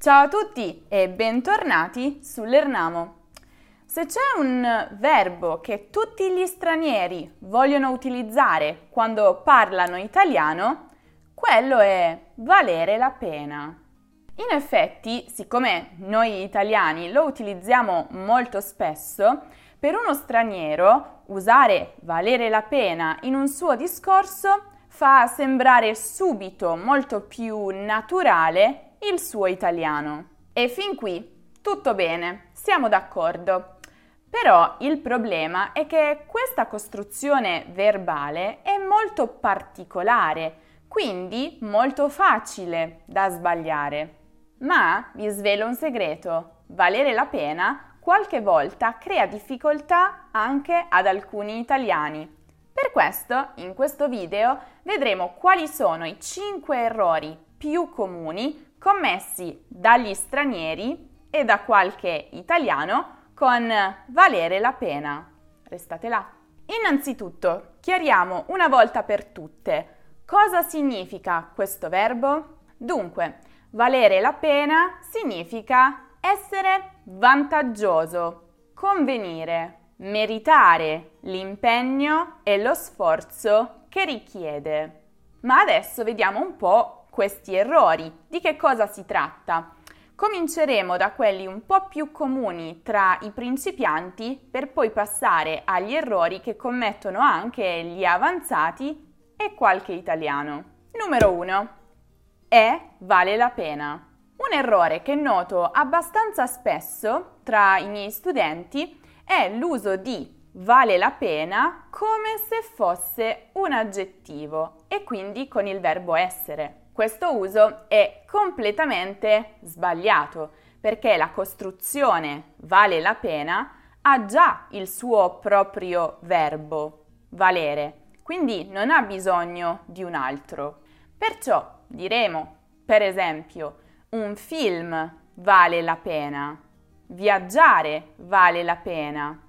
Ciao a tutti e bentornati sull'Ernamo. Se c'è un verbo che tutti gli stranieri vogliono utilizzare quando parlano italiano, quello è valere la pena. In effetti, siccome noi italiani lo utilizziamo molto spesso, per uno straniero usare valere la pena in un suo discorso fa sembrare subito molto più naturale il suo italiano. E fin qui tutto bene, siamo d'accordo. Però il problema è che questa costruzione verbale è molto particolare, quindi molto facile da sbagliare. Ma vi svelo un segreto, valere la pena qualche volta crea difficoltà anche ad alcuni italiani. Per questo, in questo video, vedremo quali sono i 5 errori più comuni commessi dagli stranieri e da qualche italiano con valere la pena. Restate là. Innanzitutto, chiariamo una volta per tutte cosa significa questo verbo. Dunque, valere la pena significa essere vantaggioso, convenire, meritare l'impegno e lo sforzo che richiede. Ma adesso vediamo un po' questi errori. Di che cosa si tratta? Cominceremo da quelli un po' più comuni tra i principianti per poi passare agli errori che commettono anche gli avanzati e qualche italiano. Numero 1. È vale la pena. Un errore che noto abbastanza spesso tra i miei studenti è l'uso di vale la pena come se fosse un aggettivo e quindi con il verbo essere. Questo uso è completamente sbagliato perché la costruzione vale la pena ha già il suo proprio verbo, valere, quindi non ha bisogno di un altro. Perciò diremo, per esempio, un film vale la pena, viaggiare vale la pena,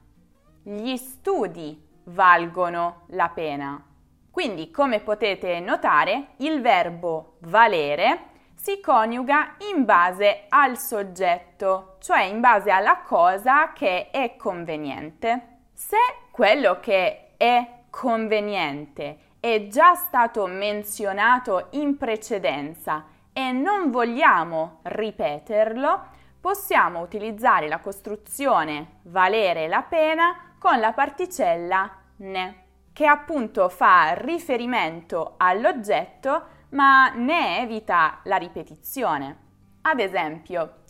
gli studi valgono la pena. Quindi, come potete notare, il verbo valere si coniuga in base al soggetto, cioè in base alla cosa che è conveniente. Se quello che è conveniente è già stato menzionato in precedenza e non vogliamo ripeterlo, possiamo utilizzare la costruzione valere la pena con la particella ne che appunto fa riferimento all'oggetto ma ne evita la ripetizione. Ad esempio,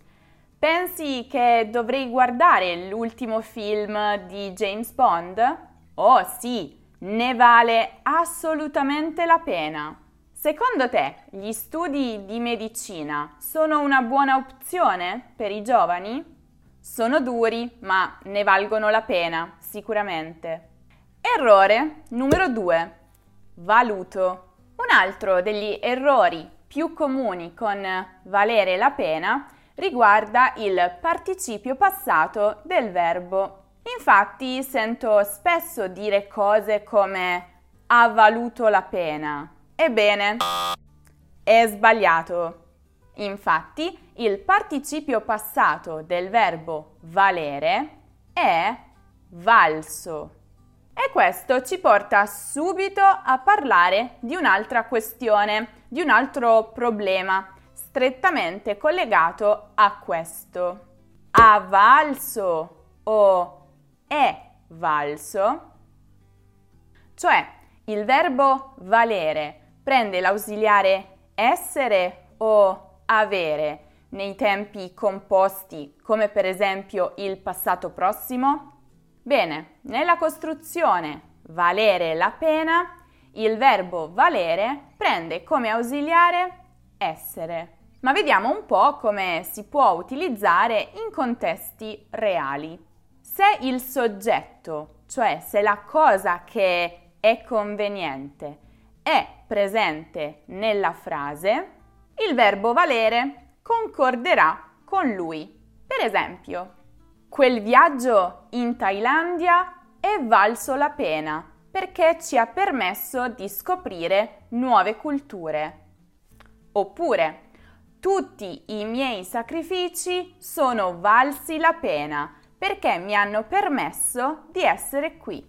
pensi che dovrei guardare l'ultimo film di James Bond? Oh sì, ne vale assolutamente la pena. Secondo te gli studi di medicina sono una buona opzione per i giovani? Sono duri, ma ne valgono la pena, sicuramente. Errore numero 2. Valuto. Un altro degli errori più comuni con valere la pena riguarda il participio passato del verbo. Infatti sento spesso dire cose come ha valuto la pena. Ebbene, è sbagliato. Infatti, il participio passato del verbo valere è valso. E questo ci porta subito a parlare di un'altra questione, di un altro problema strettamente collegato a questo. Ha valso o è valso? Cioè, il verbo valere prende l'ausiliare essere o avere nei tempi composti, come per esempio il passato prossimo? Bene, nella costruzione valere la pena, il verbo valere prende come ausiliare essere. Ma vediamo un po' come si può utilizzare in contesti reali. Se il soggetto, cioè se la cosa che è conveniente, è presente nella frase, il verbo valere concorderà con lui. Per esempio, Quel viaggio in Thailandia è valso la pena perché ci ha permesso di scoprire nuove culture. Oppure, tutti i miei sacrifici sono valsi la pena perché mi hanno permesso di essere qui.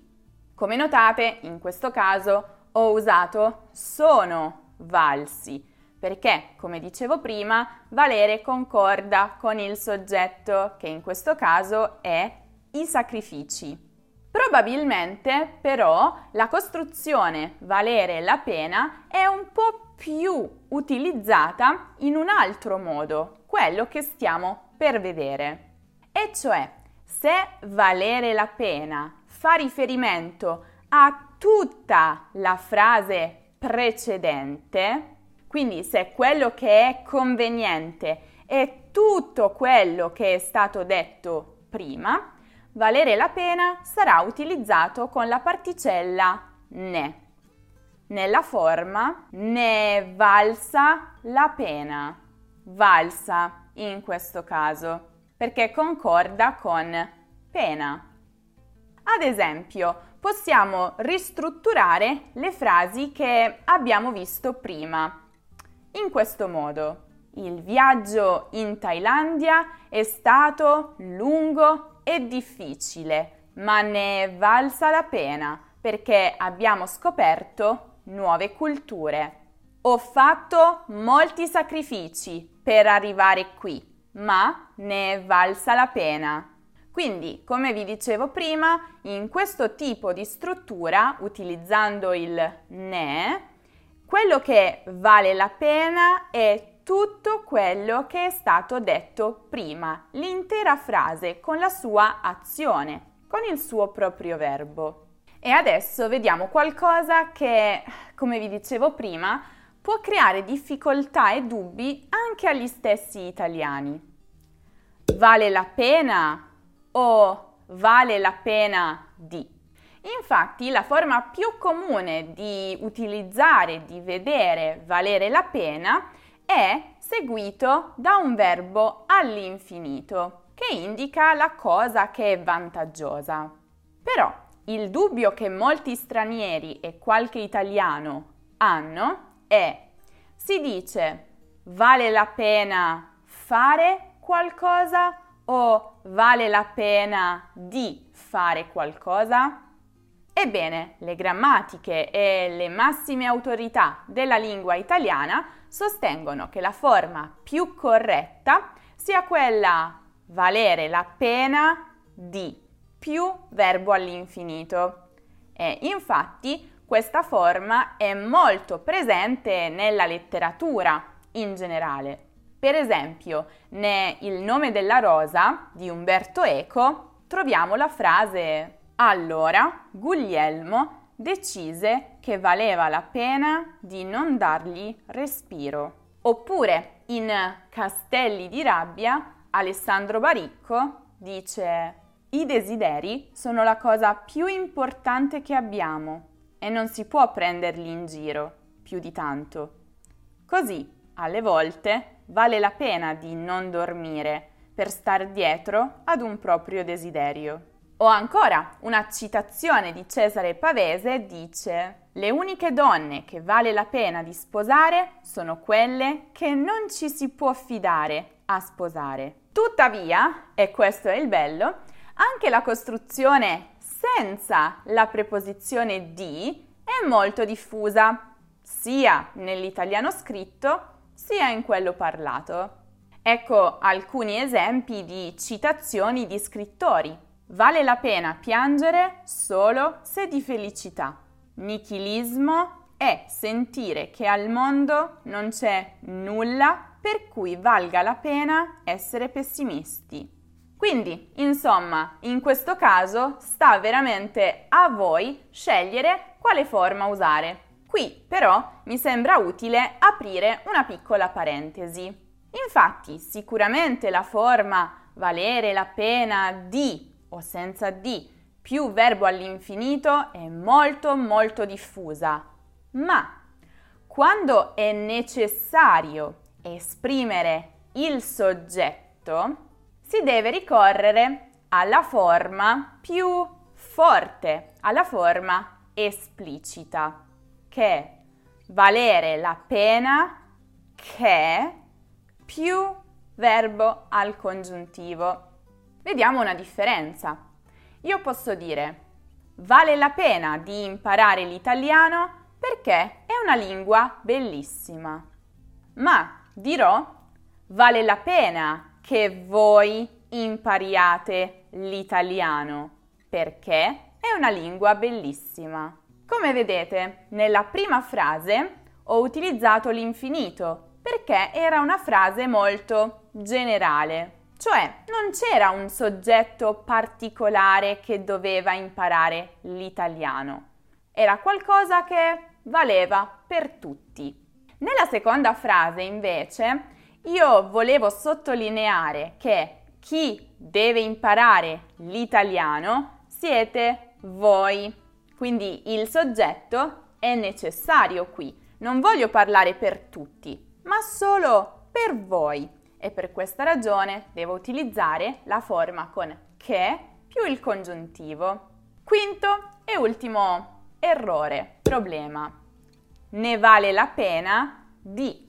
Come notate, in questo caso ho usato sono valsi perché, come dicevo prima, valere concorda con il soggetto che in questo caso è i sacrifici. Probabilmente però la costruzione valere la pena è un po' più utilizzata in un altro modo, quello che stiamo per vedere. E cioè, se valere la pena fa riferimento a tutta la frase precedente, quindi se quello che è conveniente è tutto quello che è stato detto prima, valere la pena sarà utilizzato con la particella ne. Nella forma ne valsa la pena. Valsa in questo caso, perché concorda con pena. Ad esempio, possiamo ristrutturare le frasi che abbiamo visto prima. In questo modo, il viaggio in Thailandia è stato lungo e difficile, ma ne è valsa la pena perché abbiamo scoperto nuove culture. Ho fatto molti sacrifici per arrivare qui, ma ne è valsa la pena. Quindi, come vi dicevo prima, in questo tipo di struttura, utilizzando il ne, quello che vale la pena è tutto quello che è stato detto prima, l'intera frase con la sua azione, con il suo proprio verbo. E adesso vediamo qualcosa che, come vi dicevo prima, può creare difficoltà e dubbi anche agli stessi italiani. Vale la pena o vale la pena di? Infatti la forma più comune di utilizzare, di vedere valere la pena è seguito da un verbo all'infinito che indica la cosa che è vantaggiosa. Però il dubbio che molti stranieri e qualche italiano hanno è si dice vale la pena fare qualcosa o vale la pena di fare qualcosa? Ebbene, le grammatiche e le massime autorità della lingua italiana sostengono che la forma più corretta sia quella valere la pena di più verbo all'infinito. E infatti questa forma è molto presente nella letteratura in generale. Per esempio, ne Il nome della rosa di Umberto Eco troviamo la frase allora Guglielmo decise che valeva la pena di non dargli respiro. Oppure in Castelli di rabbia Alessandro Baricco dice i desideri sono la cosa più importante che abbiamo e non si può prenderli in giro più di tanto. Così, alle volte, vale la pena di non dormire per star dietro ad un proprio desiderio. O ancora, una citazione di Cesare Pavese dice le uniche donne che vale la pena di sposare sono quelle che non ci si può fidare a sposare. Tuttavia, e questo è il bello, anche la costruzione senza la preposizione di è molto diffusa, sia nell'italiano scritto sia in quello parlato. Ecco alcuni esempi di citazioni di scrittori Vale la pena piangere solo se di felicità. Nichilismo è sentire che al mondo non c'è nulla per cui valga la pena essere pessimisti. Quindi, insomma, in questo caso sta veramente a voi scegliere quale forma usare. Qui però mi sembra utile aprire una piccola parentesi. Infatti, sicuramente la forma valere la pena di o senza di più verbo all'infinito è molto molto diffusa, ma quando è necessario esprimere il soggetto si deve ricorrere alla forma più forte, alla forma esplicita, che è valere la pena che più verbo al congiuntivo. Vediamo una differenza. Io posso dire vale la pena di imparare l'italiano perché è una lingua bellissima. Ma dirò vale la pena che voi impariate l'italiano perché è una lingua bellissima. Come vedete, nella prima frase ho utilizzato l'infinito perché era una frase molto generale, cioè non c'era un soggetto particolare che doveva imparare l'italiano, era qualcosa che valeva per tutti. Nella seconda frase, invece, io volevo sottolineare che chi deve imparare l'italiano siete voi. Quindi il soggetto è necessario qui. Non voglio parlare per tutti, ma solo per voi. E per questa ragione devo utilizzare la forma con che più il congiuntivo. Quinto e ultimo errore, problema. Ne vale la pena di.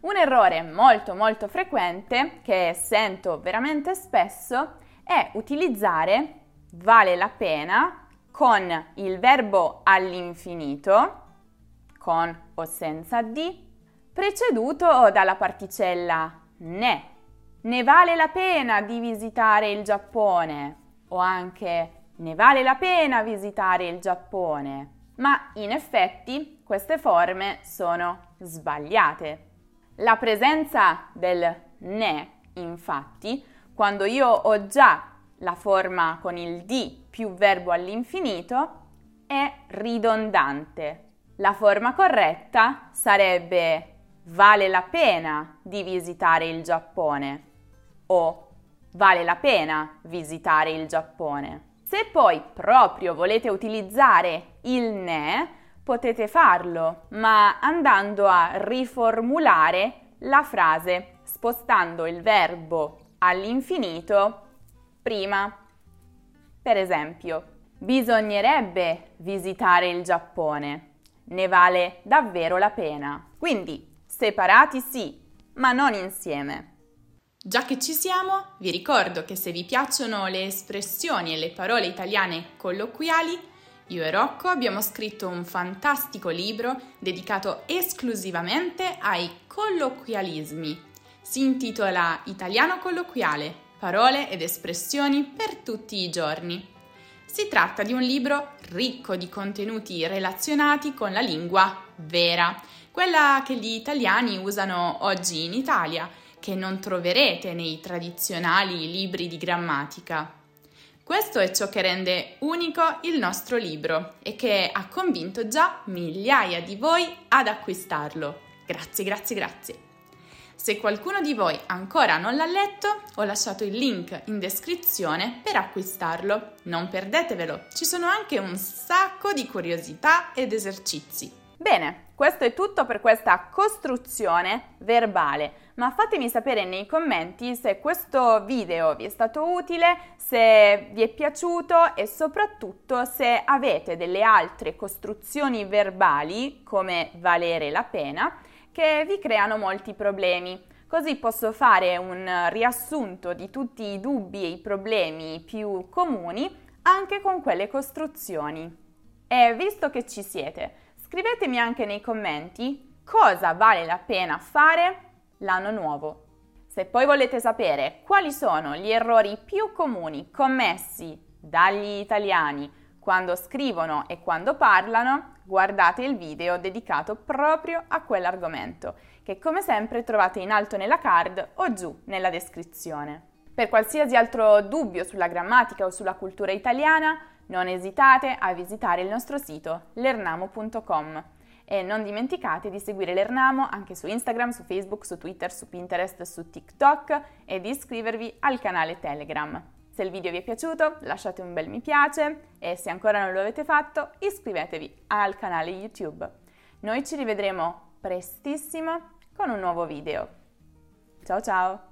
Un errore molto molto frequente che sento veramente spesso è utilizzare vale la pena con il verbo all'infinito, con o senza di, preceduto dalla particella ne. Ne vale la pena di visitare il Giappone o anche ne vale la pena visitare il Giappone. Ma in effetti queste forme sono sbagliate. La presenza del ne, infatti, quando io ho già la forma con il di più verbo all'infinito, è ridondante. La forma corretta sarebbe vale la pena di visitare il Giappone o vale la pena visitare il Giappone. Se poi proprio volete utilizzare il ne, potete farlo, ma andando a riformulare la frase, spostando il verbo all'infinito prima. Per esempio, bisognerebbe visitare il Giappone, ne vale davvero la pena. Quindi, separati sì, ma non insieme. Già che ci siamo, vi ricordo che se vi piacciono le espressioni e le parole italiane colloquiali, io e Rocco abbiamo scritto un fantastico libro dedicato esclusivamente ai colloquialismi. Si intitola Italiano colloquiale, parole ed espressioni per tutti i giorni. Si tratta di un libro ricco di contenuti relazionati con la lingua vera, quella che gli italiani usano oggi in Italia, che non troverete nei tradizionali libri di grammatica. Questo è ciò che rende unico il nostro libro e che ha convinto già migliaia di voi ad acquistarlo. Grazie, grazie, grazie. Se qualcuno di voi ancora non l'ha letto, ho lasciato il link in descrizione per acquistarlo. Non perdetevelo, ci sono anche un sacco di curiosità ed esercizi. Bene, questo è tutto per questa costruzione verbale, ma fatemi sapere nei commenti se questo video vi è stato utile, se vi è piaciuto e soprattutto se avete delle altre costruzioni verbali, come valere la pena, che vi creano molti problemi. Così posso fare un riassunto di tutti i dubbi e i problemi più comuni anche con quelle costruzioni. E visto che ci siete, Scrivetemi anche nei commenti cosa vale la pena fare l'anno nuovo. Se poi volete sapere quali sono gli errori più comuni commessi dagli italiani quando scrivono e quando parlano, guardate il video dedicato proprio a quell'argomento, che come sempre trovate in alto nella card o giù nella descrizione. Per qualsiasi altro dubbio sulla grammatica o sulla cultura italiana, non esitate a visitare il nostro sito lernamo.com e non dimenticate di seguire l'Ernamo anche su Instagram, su Facebook, su Twitter, su Pinterest, su TikTok e di iscrivervi al canale Telegram. Se il video vi è piaciuto lasciate un bel mi piace e se ancora non lo avete fatto iscrivetevi al canale YouTube. Noi ci rivedremo prestissimo con un nuovo video. Ciao ciao!